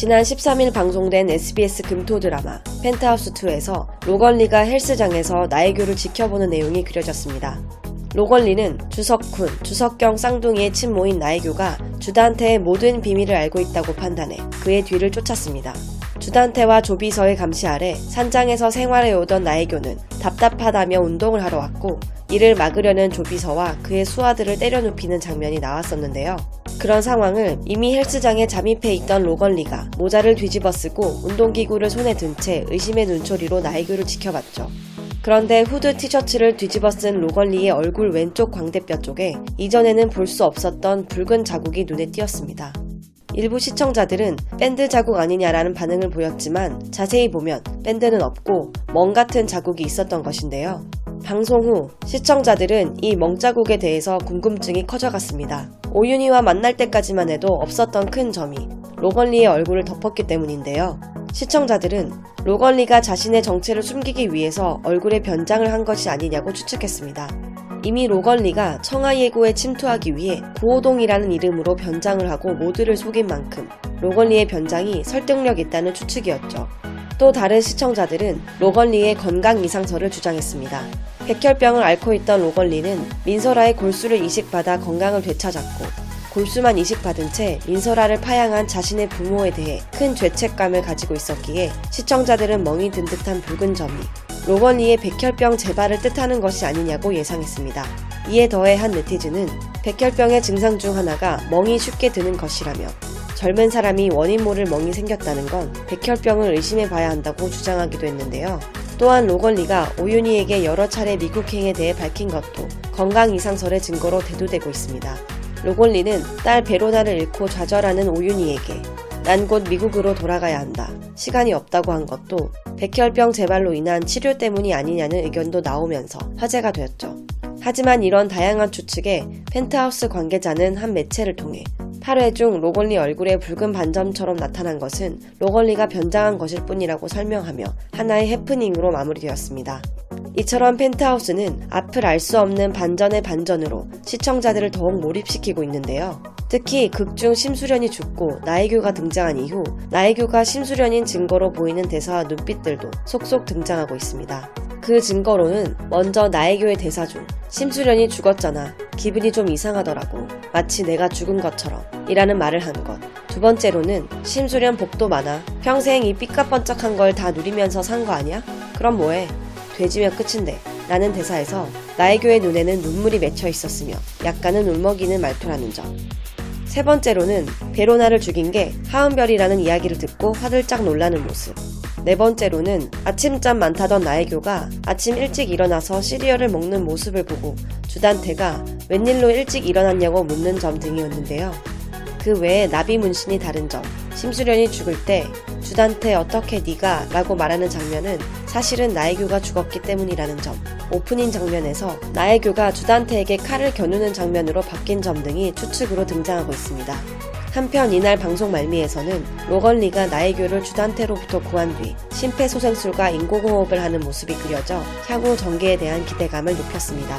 지난 13일 방송된 SBS 금토 드라마 펜트하우스2에서 로건리가 헬스장에서 나혜교를 지켜보는 내용이 그려졌습니다. 로건리는 주석훈, 주석경 쌍둥이의 친모인 나혜교가 주단태의 모든 비밀을 알고 있다고 판단해 그의 뒤를 쫓았습니다. 주단태와 조비서의 감시 아래 산장에서 생활해 오던 나혜교는 답답하다며 운동을 하러 왔고 이를 막으려는 조비서와 그의 수하들을 때려눕히는 장면이 나왔었는데요. 그런 상황을 이미 헬스장에 잠입해 있던 로건리가 모자를 뒤집어 쓰고 운동기구를 손에 든 채 의심의 눈초리로 나혜교를 지켜봤죠. 그런데 후드 티셔츠를 뒤집어 쓴 로건리의 얼굴 왼쪽 광대뼈 쪽에 이전에는 볼 수 없었던 붉은 자국이 눈에 띄었습니다. 일부 시청자들은 밴드 자국 아니냐라는 반응을 보였지만 자세히 보면 밴드는 없고 멍 같은 자국이 있었던 것인데요. 방송 후 시청자들은 이 멍자국에 대해서 궁금증이 커져갔습니다. 오윤희와 만날 때까지만 해도 없었던 큰 점이 로건리의 얼굴을 덮었기 때문인데요. 시청자들은 로건리가 자신의 정체를 숨기기 위해서 얼굴에 변장을 한 것이 아니냐고 추측했습니다. 이미 로건리가 청하예고에 침투하기 위해 구호동이라는 이름으로 변장을 하고 모두를 속인 만큼 로건리의 변장이 설득력 있다는 추측이었죠. 또 다른 시청자들은 로건리의 건강 이상설을 주장했습니다. 백혈병을 앓고 있던 로건리는 민설아의 골수를 이식받아 건강을 되찾았고 골수만 이식받은 채 민설아를 파양한 자신의 부모에 대해 큰 죄책감을 가지고 있었기에 시청자들은 멍이 든 듯한 붉은 점이 로건리의 백혈병 재발을 뜻하는 것이 아니냐고 예상했습니다. 이에 더해 한 네티즌은 백혈병의 증상 중 하나가 멍이 쉽게 드는 것이라며 젊은 사람이 원인 모를 멍이 생겼다는 건 백혈병을 의심해 봐야 한다고 주장하기도 했는데요. 또한 로건리가 오윤희에게 여러 차례 미국행에 대해 밝힌 것도 건강 이상설의 증거로 대두되고 있습니다. 로건리는 딸 베로나를 잃고 좌절하는 오윤희에게 난 곧 미국으로 돌아가야 한다. 시간이 없다고 한 것도 백혈병 재발로 인한 치료 때문이 아니냐는 의견도 나오면서 화제가 되었죠. 하지만 이런 다양한 추측에 펜트하우스 관계자는 한 매체를 통해 8회 중 로건리 얼굴에 붉은 반점처럼 나타난 것은 로건리가 변장한 것일 뿐이라고 설명하며 하나의 해프닝으로 마무리되었습니다. 이처럼 펜트하우스는 앞을 알 수 없는 반전의 반전으로 시청자들을 더욱 몰입시키고 있는데요. 특히 극중 심수련이 죽고 나혜교가 등장한 이후 나혜교가 심수련인 증거로 보이는 대사와 눈빛들도 속속 등장하고 있습니다. 그 증거로는 먼저 나혜교의 대사 중 심수련이 죽었잖아. 기분이 좀 이상하더라고. 마치 내가 죽은 것처럼. 이라는 말을 한 것. 두 번째로는 심수련 복도 많아. 평생 이 삐까번쩍한 걸 다 누리면서 산 거 아니야? 그럼 뭐해? 돼지면 끝인데. 라는 대사에서 나혜교의 눈에는 눈물이 맺혀 있었으며 약간은 울먹이는 말투라는 점. 세 번째로는 베로나를 죽인 게 하은별이라는 이야기를 듣고 화들짝 놀라는 모습. 네 번째로는 아침잠 많다던 나혜교가 아침 일찍 일어나서 시리얼을 먹는 모습을 보고 주단태가 웬일로 일찍 일어났냐고 묻는 점 등이었는데요. 그 외에 나비 문신이 다른 점, 심수련이 죽을 때 주단태 어떻게 네가 라고 말하는 장면은 사실은 나혜교가 죽었기 때문이라는 점, 오프닝 장면에서 나혜교가 주단태에게 칼을 겨누는 장면으로 바뀐 점 등이 추측으로 등장하고 있습니다. 한편 이날 방송 말미에서는 로건리가 나혜교를 주단태로부터 구한 뒤 심폐소생술과 인공호흡을 하는 모습이 그려져 향후 전개에 대한 기대감을 높였습니다.